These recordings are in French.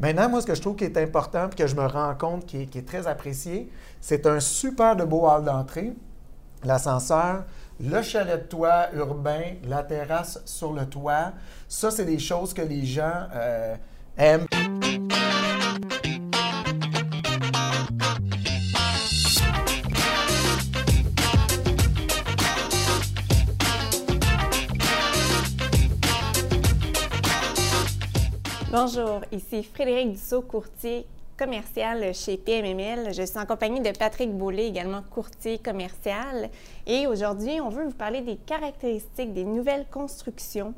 Maintenant, moi, ce que je trouve qui est important et que je me rends compte qui est, très apprécié, c'est un super de beau hall d'entrée, l'ascenseur, le chalet de toit urbain, la terrasse sur le toit. Ça, c'est des choses que les gens euh, aiment. Bonjour, ici Frédéric Dussault, courtier commercial chez PMML. Je suis en compagnie de Patrick Boulay, également courtier commercial. Et aujourd'hui, on veut vous parler des caractéristiques des nouvelles constructions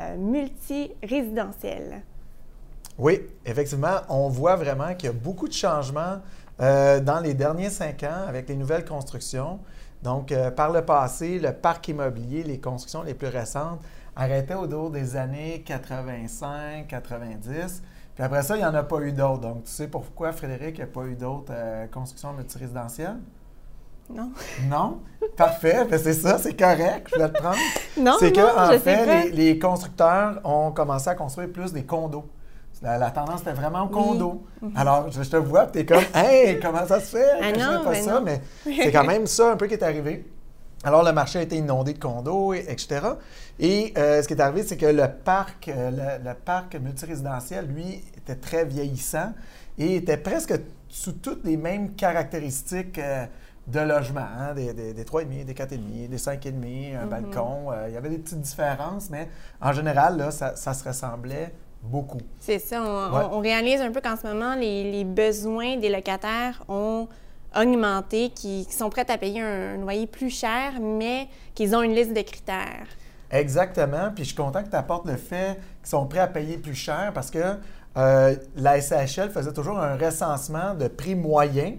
euh, multirésidentielles. Oui, effectivement, on voit vraiment qu'il y a beaucoup de changements euh, dans les derniers cinq ans avec les nouvelles constructions. Donc, euh, par le passé, le parc immobilier, les constructions les plus récentes arrêtait au dos des années 85, 90. Puis après ça, il n'y en a pas eu d'autres. Donc, tu sais pourquoi, Frédéric, il n'y a pas eu d'autres euh, constructions multirésidentielles? Non. Non? Parfait. Ben, c'est ça, c'est correct. Je vais te prendre. Non, C'est que, en fait, les, constructeurs ont commencé à construire plus des condos. La, tendance était vraiment au condo. Mhm. Alors, je, te vois, tu es comme, hey, comment ça se fait? Ah non, pas ça, mais c'est quand même ça un peu qui est arrivé. Alors, le marché a été inondé de condos, etc. Et euh, ce qui est arrivé, c'est que le parc, euh, le, parc multirésidentiel, lui, était très vieillissant et était presque sous toutes les mêmes caractéristiques euh, de logement, hein, des, des, des 3,5, des 4,5, des 5,5, un mm-hmm. balcon. il y avait des petites différences, mais en général, là, ça, se ressemblait beaucoup. C'est ça. On, réalise un peu qu'en ce moment, les, les besoins des locataires ont augmenté, qui, sont prêtes à payer un, loyer plus cher, mais qu'ils ont une liste de critères. Exactement. Puis je suis content que tu apportes le fait qu'ils sont prêts à payer plus cher parce que euh, la SHL faisait toujours un recensement de prix moyen.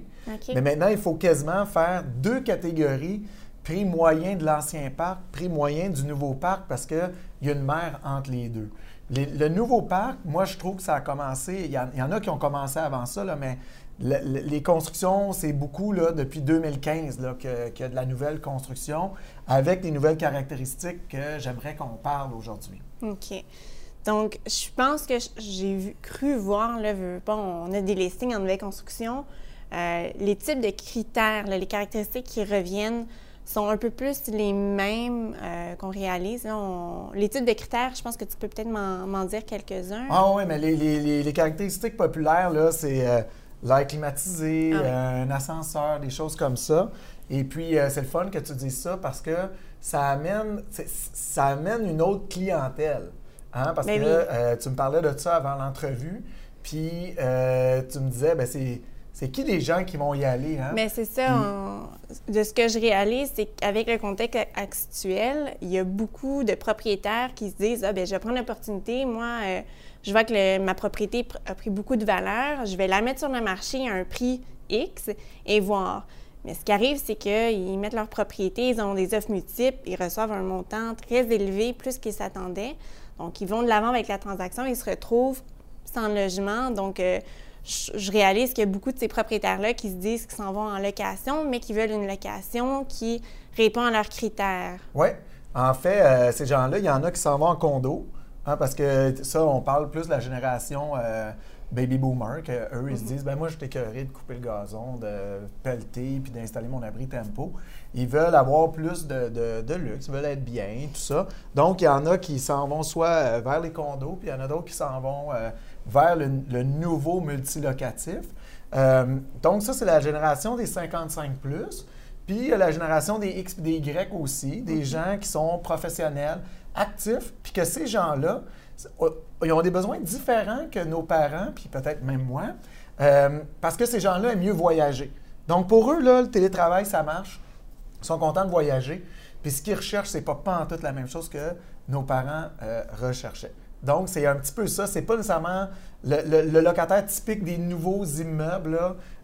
Mais maintenant, il faut quasiment faire deux catégories prix moyen de l'ancien parc, prix moyen du nouveau parc, parce qu'il y a une mer entre les deux. le nouveau parc, moi, je trouve que ça a commencé, il y, en, a qui ont commencé avant ça, là, mais les constructions, c'est beaucoup là, depuis 2015 qu'il y a de la nouvelle construction avec des nouvelles caractéristiques que j'aimerais qu'on parle aujourd'hui. OK. Donc, je pense que j'ai cru voir, là, on a des listings en nouvelle construction, euh, les types de critères, les caractéristiques qui reviennent sont un peu plus les mêmes euh, qu'on réalise. les types de critères, je pense que tu peux peut-être m'en dire quelques-uns. Ah oui, mais les, caractéristiques populaires, là, c'est... Euh, l'air climatisé, ah euh, un ascenseur, des choses comme ça. Et puis, euh, c'est le fun que tu dises ça parce que ça amène, ça amène une autre clientèle. Hein? Parce ben que euh, tu me parlais de ça avant l'entrevue, puis tu me disais, ben c'est c'est qui les gens qui vont y aller? Hein? Mais c'est ça. de ce que je réalise, c'est qu'avec le contexte actuel, il y a beaucoup de propriétaires qui se disent Ah, ben je vais prendre l'opportunité. Moi, euh, je vois que ma propriété a pris beaucoup de valeur. Je vais la mettre sur le marché à un prix X et voir. Mais ce qui arrive, c'est qu'ils mettent leur propriété, ils ont des offres multiples, ils reçoivent un montant très élevé, plus qu'ils s'attendaient. Donc, ils vont de l'avant avec la transaction, ils se retrouvent sans logement. Donc, euh, je, réalise qu'il y a beaucoup de ces propriétaires-là qui se disent qu'ils s'en vont en location, mais qui veulent une location qui répond à leurs critères. Oui. En fait, euh, ces gens-là, il y en a qui s'en vont en condo, hein, parce que ça, on parle plus de la génération euh, baby boomer, qu'eux, ils se mhm. disent, ben moi, je suis de couper le gazon, de pelleter, puis d'installer mon abri tempo. Ils veulent avoir plus de, de, luxe, ils veulent être bien, tout ça. Donc, il y en a qui s'en vont soit euh, vers les condos, puis il y en a d'autres qui s'en vont vers le, nouveau multilocatif. Euh, donc, ça, c'est la génération des 55 plus. Puis, il y a la génération des X et des Y aussi, des gens qui sont professionnels, actifs, puis que ces gens-là, ils ont des besoins différents que nos parents, puis peut-être même moi, euh, parce que ces gens-là aiment mieux voyager. Donc, pour eux, là, le télétravail, ça marche. Ils sont contents de voyager. Puis, ce qu'ils recherchent, c'est pas, pas en tout la même chose que nos parents euh, recherchaient. Donc, c'est un petit peu ça. C'est pas nécessairement le, locataire typique des nouveaux immeubles.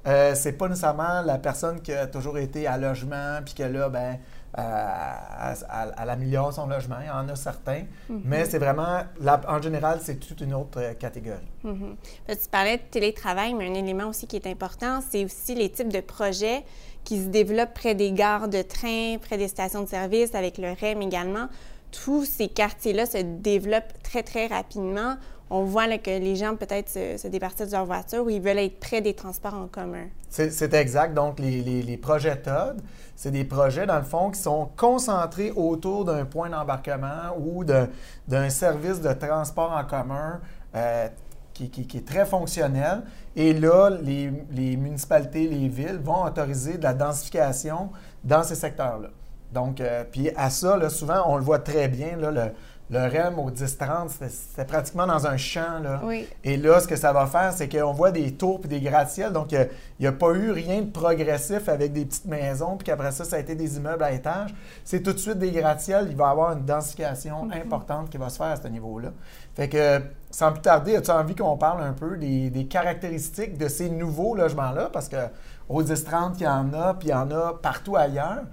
Euh, c'est pas nécessairement la personne qui a toujours été à logement puis que là, ben, euh, elle, améliore son logement. Il y en a certains. Mm-hmm. Mais c'est vraiment, en général, c'est toute une autre euh, catégorie. Mm-hmm. tu parlais de télétravail, mais un élément aussi qui est important, c'est aussi les types de projets qui se développent près des gares de train, près des stations de service, avec le REM également tous ces quartiers-là se développent très, très rapidement on voit que les gens peut-être se, se de leur voiture ou ils veulent être près des transports en commun. C'est exact. Donc, les, projets TOD, c'est des projets, dans le fond, qui sont concentrés autour d'un point d'embarquement ou d'un service de transport en commun euh, qui, qui, qui, est très fonctionnel. Et là, les, les, municipalités, les villes vont autoriser de la densification dans ces secteurs-là. Donc, euh, puis à ça, là, souvent, on le voit très bien, là, le, le REM au 10-30, c'était pratiquement dans un champ. Là. Oui. Et là, ce que ça va faire, c'est qu'on voit des tours et des gratte-ciels. Donc, il n'y a, pas eu rien de progressif avec des petites maisons, puis qu'après ça, ça a été des immeubles à étage. C'est tout de suite des gratte-ciels. Il va y avoir une densification Mhm. importante qui va se faire à ce niveau-là. Fait que, sans plus tarder, as-tu envie qu'on parle un peu des, des caractéristiques de ces nouveaux logements-là? Parce qu'au 10-30, il y en a, puis il y en a partout ailleurs.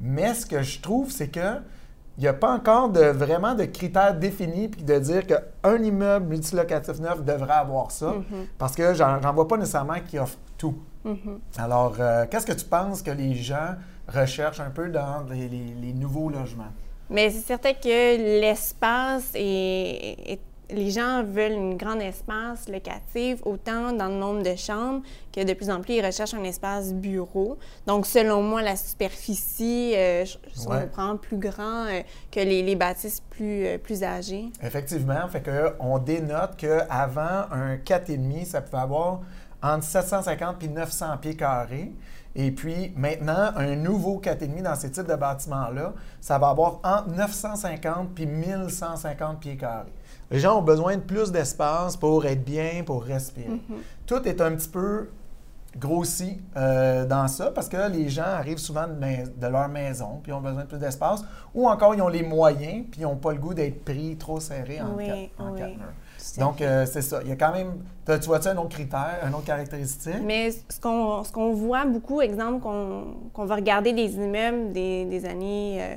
Mais ce que je trouve, c'est que il n'y a pas encore de, vraiment de critères définis puis de dire qu'un immeuble multilocatif neuf devrait avoir ça, parce que j'en vois pas nécessairement qui offre tout. Mhm. Alors, euh, qu'est-ce que tu penses que les gens recherchent un peu dans les, les- les nouveaux logements? Mais c'est certain que l'espace est, est- Les gens veulent une grande espace locatif, autant dans le nombre de chambres que de plus en plus, ils recherchent un espace bureau. Donc, selon moi, la superficie, euh, Ouais. comprends, plus grand euh, que les, les bâtisses plus, euh, plus âgées. Effectivement, fait que on dénote qu'avant un 4,5, ça pouvait avoir entre 750 et 900 pieds carrés. Et puis maintenant, un nouveau 4,5 dans ces types de bâtiments-là, ça va avoir entre 950 puis 1150 pieds carrés. Les gens ont besoin de plus d'espace pour être bien, pour respirer. Tout est un petit peu grossi euh, dans ça parce que les gens arrivent souvent de, leur maison puis ont besoin de plus d'espace ou encore ils ont les moyens puis ils n'ont pas le goût d'être pris trop serré en, Oui, quatre, en oui. quatre murs. Tout à Donc, euh, c'est ça. Il y a quand même. Tu vois-tu un autre critère, une autre caractéristique? Mais ce qu'on ce qu'on voit beaucoup, exemple, qu'on va regarder les immeubles des, des années, euh,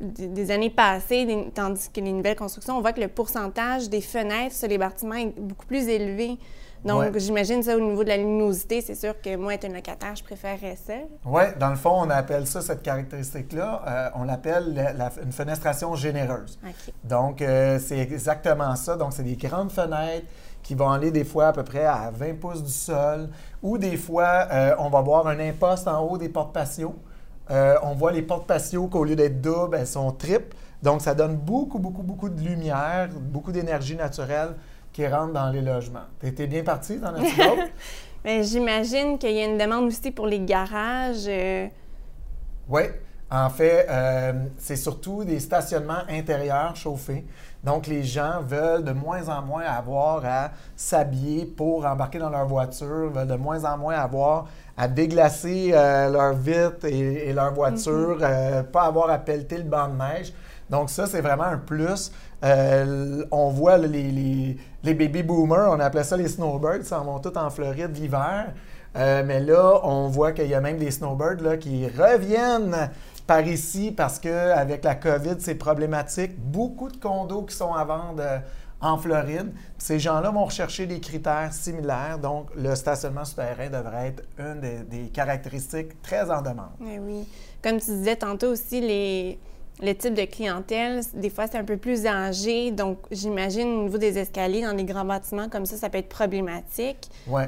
des, années passées, des- tandis que les nouvelles constructions, on voit que le pourcentage des fenêtres sur les bâtiments est beaucoup plus élevé. Donc, Ouais. j'imagine ça au niveau de la luminosité, c'est sûr que moi, être un locataire, je préférerais ça. Oui, dans le fond, on appelle ça, cette caractéristique-là, euh, on l'appelle la- la- une fenestration généreuse. Donc, euh, c'est exactement ça. Donc, c'est des grandes fenêtres qui vont aller des fois à peu près à 20 pouces du sol, ou des fois, euh, on va voir un imposte en haut des portes patios. Euh, on voit les portes patios qu'au lieu d'être doubles, elles sont triples. Donc, ça donne beaucoup, beaucoup, beaucoup de lumière, beaucoup d'énergie naturelle qui rentre dans les logements. T'es bien parti, as-tu d'autres? Mais j'imagine qu'il y a une demande aussi pour les garages. euh, Oui. En fait, euh, c'est surtout des stationnements intérieurs chauffés. Donc, les gens veulent de moins en moins avoir à s'habiller pour embarquer dans leur voiture, veulent de moins en moins avoir à déglacer euh, leur vitre et, et leur voiture, euh, pas avoir à pelleter le banc de neige. Donc, ça, c'est vraiment un plus. Euh, on voit les, les- les baby boomers, on appelait ça les snowbirds, s'en vont tous en Floride l'hiver. Euh, mais là, on voit qu'il y a même des snowbirds là, qui reviennent par ici parce qu'avec la COVID, c'est problématique. Beaucoup de condos qui sont à vendre euh, en Floride. Ces gens-là vont rechercher des critères similaires. Donc, le stationnement souterrain devrait être une des, des caractéristiques très en demande. Eh oui. Comme tu disais tantôt aussi, les, le type de clientèle, des fois, c'est un peu plus âgé. Donc, j'imagine au niveau des escaliers dans les grands bâtiments comme ça, ça peut être problématique. Oui.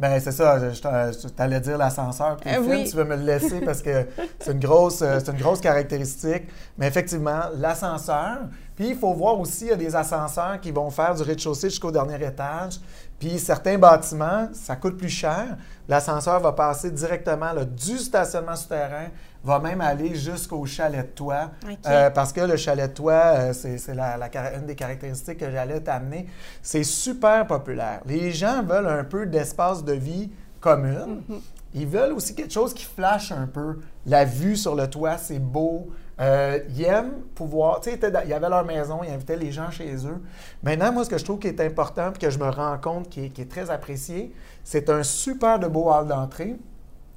Ben c'est ça, je, je t'allais dire l'ascenseur, puis Euh, le film, oui. tu veux me le laisser parce que c'est une grosse, euh, c'est une grosse caractéristique. Mais effectivement, l'ascenseur. Puis il faut voir aussi, il y a des ascenseurs qui vont faire du rez-de-chaussée jusqu'au dernier étage. Puis certains bâtiments, ça coûte plus cher. L'ascenseur va passer directement là, du stationnement souterrain, va même aller jusqu'au chalet de toit. Euh, parce que le chalet de toit, euh, c'est la- la une des caractéristiques que j'allais t'amener. C'est super populaire. Les gens veulent un peu d'espace de vie commune. Ils veulent aussi quelque chose qui flash un peu. La vue sur le toit, c'est beau. Euh, ils aiment pouvoir. Tu sais, ils avaient leur maison, ils invitaient les gens chez eux. Maintenant, moi, ce que je trouve qui est important et que je me rends compte qui est, qui est très apprécié, c'est un super de beau hall d'entrée,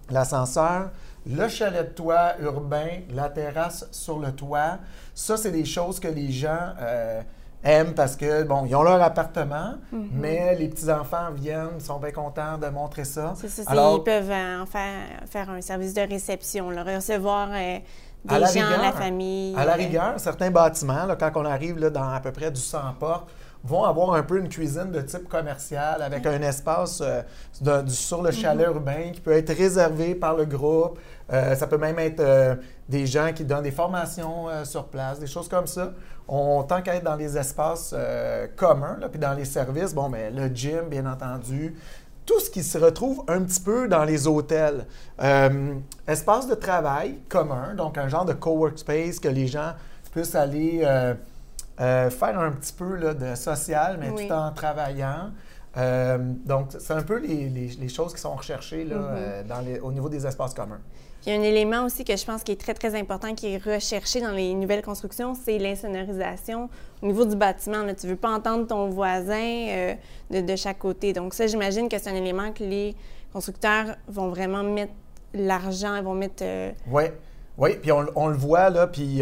l'ascenseur, le chalet de toit urbain, la terrasse sur le toit. Ça, c'est des choses que les gens euh, aiment parce que, bon, ils ont leur appartement, mais les petits-enfants viennent, sont bien contents de montrer ça. C'est ça, Alors, ils peuvent euh, en faire, faire un service de réception, là, recevoir euh, des À la gens, rigueur. la famille. À la euh, rigueur, certains bâtiments, là, quand on arrive là, dans à peu près du 100 portes, vont avoir un peu une cuisine de type commercial avec un espace euh, de- du- sur le chalet urbain qui peut être réservé par le groupe. Euh, ça peut même être euh, des gens qui donnent des formations sur place, des choses comme ça. On tant qu'à être dans les espaces communs, là, puis dans les services, bon, mais le gym, bien entendu, tout ce qui se retrouve un petit peu dans les hôtels. Euh, espace de travail commun, donc un genre de cowork space que les gens puissent aller euh, euh, faire un petit peu là, de social, mais Oui. tout en travaillant. Euh, donc, c'est un peu les, les- les choses qui sont recherchées là, Mhm. euh, dans les- au niveau des espaces communs. Il y a un élément aussi que je pense qui est très, très important, qui est recherché dans les nouvelles constructions, c'est l'insonorisation au niveau du bâtiment. Là, tu ne veux pas entendre ton voisin euh, de, de chaque côté. Donc ça, j'imagine que c'est un élément que les constructeurs vont vraiment mettre l'argent, ils vont mettre... Oui, oui, puis on, on le voit, là, puis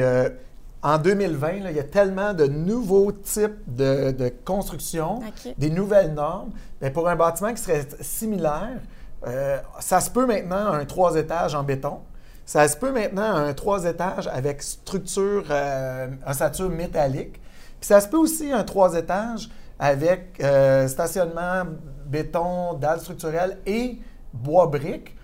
en 2020, là, il y a tellement de nouveaux types de, de construction, des nouvelles normes. Mais pour un bâtiment qui serait similaire, euh, ça se peut maintenant un trois étages en béton. Ça se peut maintenant un trois étages avec structure, euh, ossature métallique. Puis ça se peut aussi un trois étages avec euh, stationnement, béton, dalles structurelles et bois briques.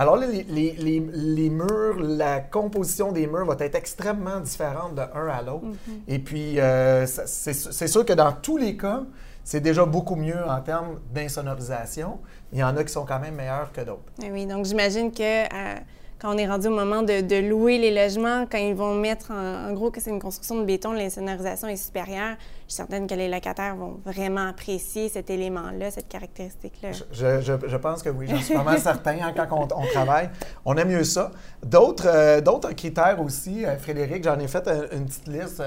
Alors là, les, les- les- les murs, la composition des murs va être extrêmement différente de un à l'autre. Et puis, euh, c'est sûr que dans tous les cas, c'est déjà beaucoup mieux en termes d'insonorisation. Il y en a qui sont quand même meilleurs que d'autres. Eh Oui, donc j'imagine que euh, quand on est rendu au moment de, louer les logements, quand ils vont mettre en, gros que c'est une construction de béton, l'insonorisation est supérieure, je suis certaine que les locataires vont vraiment apprécier cet élément-là, cette caractéristique-là. Je, pense que oui, j'en suis mal certain hein, quand on, travaille. On aime mieux ça. D'autres euh, critères aussi, euh, Frédéric, j'en ai fait euh, une petite liste,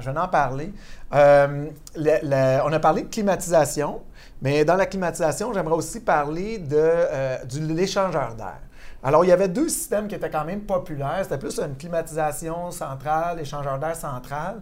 je, vais en parler. Le- le- on a parlé de climatisation, mais dans la climatisation, j'aimerais aussi parler de, l'échangeur d'air. Alors, il y avait deux systèmes qui étaient quand même populaires. C'était plus une climatisation centrale, échangeur d'air central.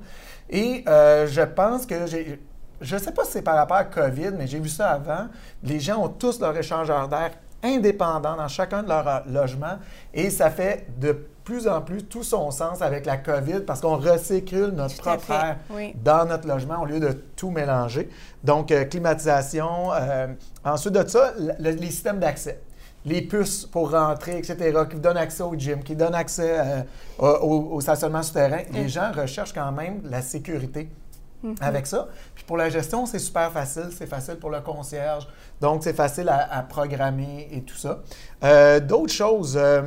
Et euh, je pense que j'ai. Je ne sais pas si c'est par rapport à COVID, mais j'ai vu ça avant. Les gens ont tous leur échangeur d'air indépendant dans chacun de leurs euh, logements et ça fait de plus en plus tout son sens avec la COVID parce qu'on recycle notre Tout propre air oui. dans notre logement au lieu de tout mélanger. Donc, euh, climatisation. euh, ensuite de ça, le- le- les systèmes d'accès. Les puces pour rentrer, etc., qui vous donnent accès au gym, qui donnent accès euh, au, au stationnement souterrain. Les Mm. gens recherchent quand même la sécurité Mhm. avec ça. Puis pour la gestion, c'est super facile. C'est facile pour le concierge. Donc, c'est facile à, à programmer et tout ça. Euh, D'autres choses, euh,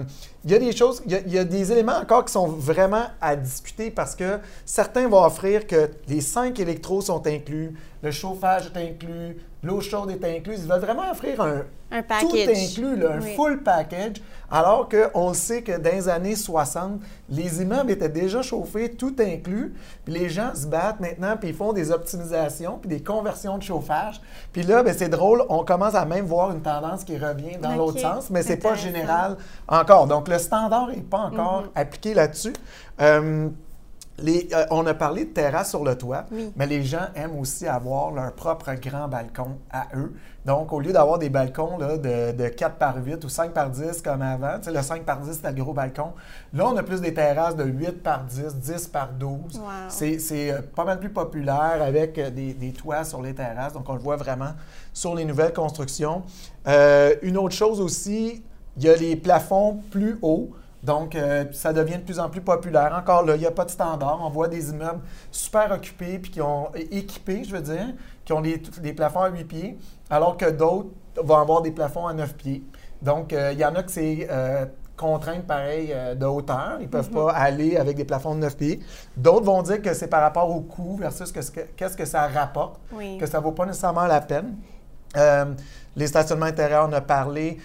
il y a des choses, il y a, il y a des éléments encore qui sont vraiment à discuter parce que certains vont offrir que les cinq électros sont inclus, le chauffage est inclus, l'eau chaude est incluse. Ils veulent vraiment offrir un, Un tout inclus, là, un Oui. full package, alors qu'on sait que dans les années 60, les immeubles étaient déjà chauffés, tout inclus, puis les gens se battent maintenant, puis ils font des optimisations, puis des conversions de chauffage. Puis là, ben, c'est drôle, on commence à même voir une tendance qui revient dans l'autre sens, mais c'est pas général encore. Donc, le standard n'est pas encore appliqué là-dessus. Euh, les- euh, on a parlé de terrasse sur le toit, Oui. mais les gens aiment aussi avoir leur propre grand balcon à eux. Donc, au lieu d'avoir des balcons là, de, de 4 par 8 ou 5 par 10 comme avant, tu sais, le 5 par 10 c'était le gros balcon. Là, on a plus des terrasses de 8 par 10, 10 par 12. Wow. C'est euh, pas mal plus populaire avec euh, des, des toits sur les terrasses. Donc, on le voit vraiment sur les nouvelles constructions. Euh, une autre chose aussi, il y a les plafonds plus hauts. Donc, euh, ça devient de plus en plus populaire. Encore là, il n'y a pas de standard. On voit des immeubles super occupés, puis qui ont équipés, je veux dire, qui ont des, des plafonds à 8 pieds, alors que d'autres vont avoir des plafonds à 9 pieds. Donc, euh, il y en a que c'est euh, contrainte pareil euh, de hauteur. Ils ne peuvent pas aller avec des plafonds de 9 pieds. D'autres vont dire que c'est par rapport au coût versus que ce que- qu'est-ce que ça rapporte, Oui. que ça ne vaut pas nécessairement la peine. Les stationnements intérieurs, on a parlé.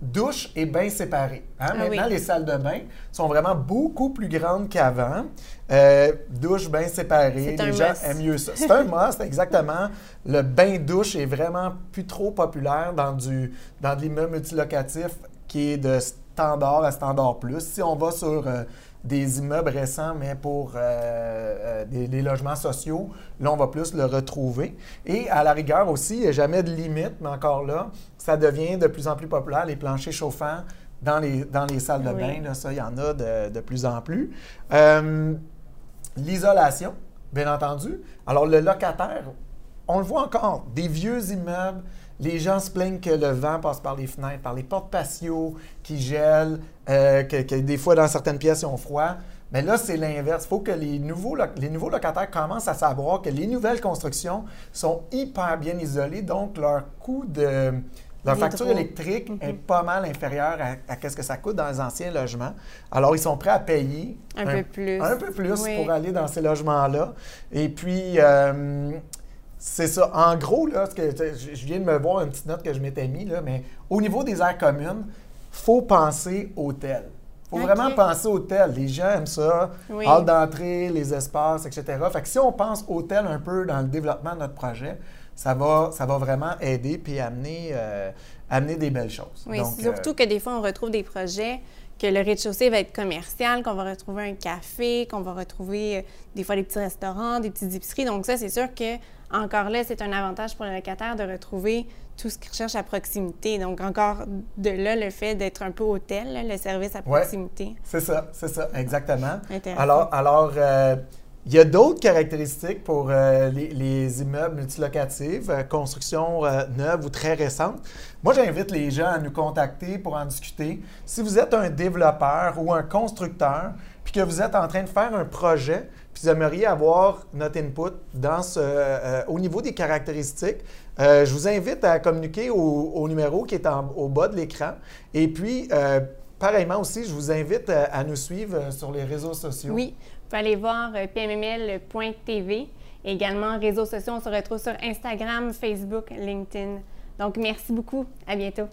Douche et bain séparés. Hein? Ah Maintenant, oui. les salles de bain sont vraiment beaucoup plus grandes qu'avant. Euh, douche, bain un les gens must. aiment mieux ça. C'est un must, exactement. Le bain-douche est vraiment plus trop populaire dans, du, dans de l'immeuble multilocatif qui est de standard à standard plus. Si on va sur euh, des immeubles récents, mais pour euh, des, des logements sociaux, là, on va plus le retrouver. Et à la rigueur aussi, il n'y a jamais de limite, mais encore là, ça devient de plus en plus populaire, les planchers chauffants dans les, dans les salles de Oui. bain. Là, ça, il y en a de, de plus en plus. Euh, L'isolation. bien entendu. Alors, le locataire, on le voit encore, des vieux immeubles, les gens se plaignent que le vent passe par les fenêtres, par les portes patio qui gèlent, euh, que, des fois dans certaines pièces ils ont froid. Mais là, c'est l'inverse. Il faut que les nouveaux, les nouveaux locataires commencent à savoir que les nouvelles constructions sont hyper bien isolées, donc leur coût de, leur facture électrique est mhm. pas mal inférieure à, ce que ça coûte dans les anciens logements. Alors, ils sont prêts à payer un, peu plus, un peu plus pour aller dans ces logements-là. Et puis, euh, c'est ça. En gros, là, que, je viens de me voir une petite note que je m'étais mis, là, mais au niveau des aires communes, il faut penser hôtel. Il faut vraiment penser hôtel. Les gens aiment ça, oui. hall d'entrée, les espaces, etc. Fait que si on pense hôtel un peu dans le développement de notre projet, ça va, ça va vraiment aider puis amener, euh, amener des belles choses. Oui, surtout euh, que des fois, on retrouve des projets que le rez-de-chaussée va être commercial, qu'on va retrouver un café, qu'on va retrouver euh, des fois des petits restaurants, des petites épiceries. Donc ça, c'est sûr que encore là, c'est un avantage pour le locataire de retrouver tout ce qu'il recherche à proximité. Donc, encore de là, le fait d'être un peu hôtel, le service à proximité. c'est ça, c'est ça, exactement. Alors, alors euh, il y a d'autres caractéristiques pour euh, les, immeubles multilocatifs, euh, construction neuve ou très récente. Moi, j'invite les gens à nous contacter pour en discuter. Si vous êtes un développeur ou un constructeur, puis que vous êtes en train de faire un projet, puis vous aimeriez avoir notre input dans ce, euh, au niveau des caractéristiques, euh, je vous invite à communiquer au, numéro qui est au bas de l'écran. Et puis, euh, pareillement aussi, je vous invite à, nous suivre sur les réseaux sociaux. Oui, vous pouvez aller voir pmml.tv. Également, réseaux sociaux, on se retrouve sur Instagram, Facebook, LinkedIn. Donc, merci beaucoup. À bientôt.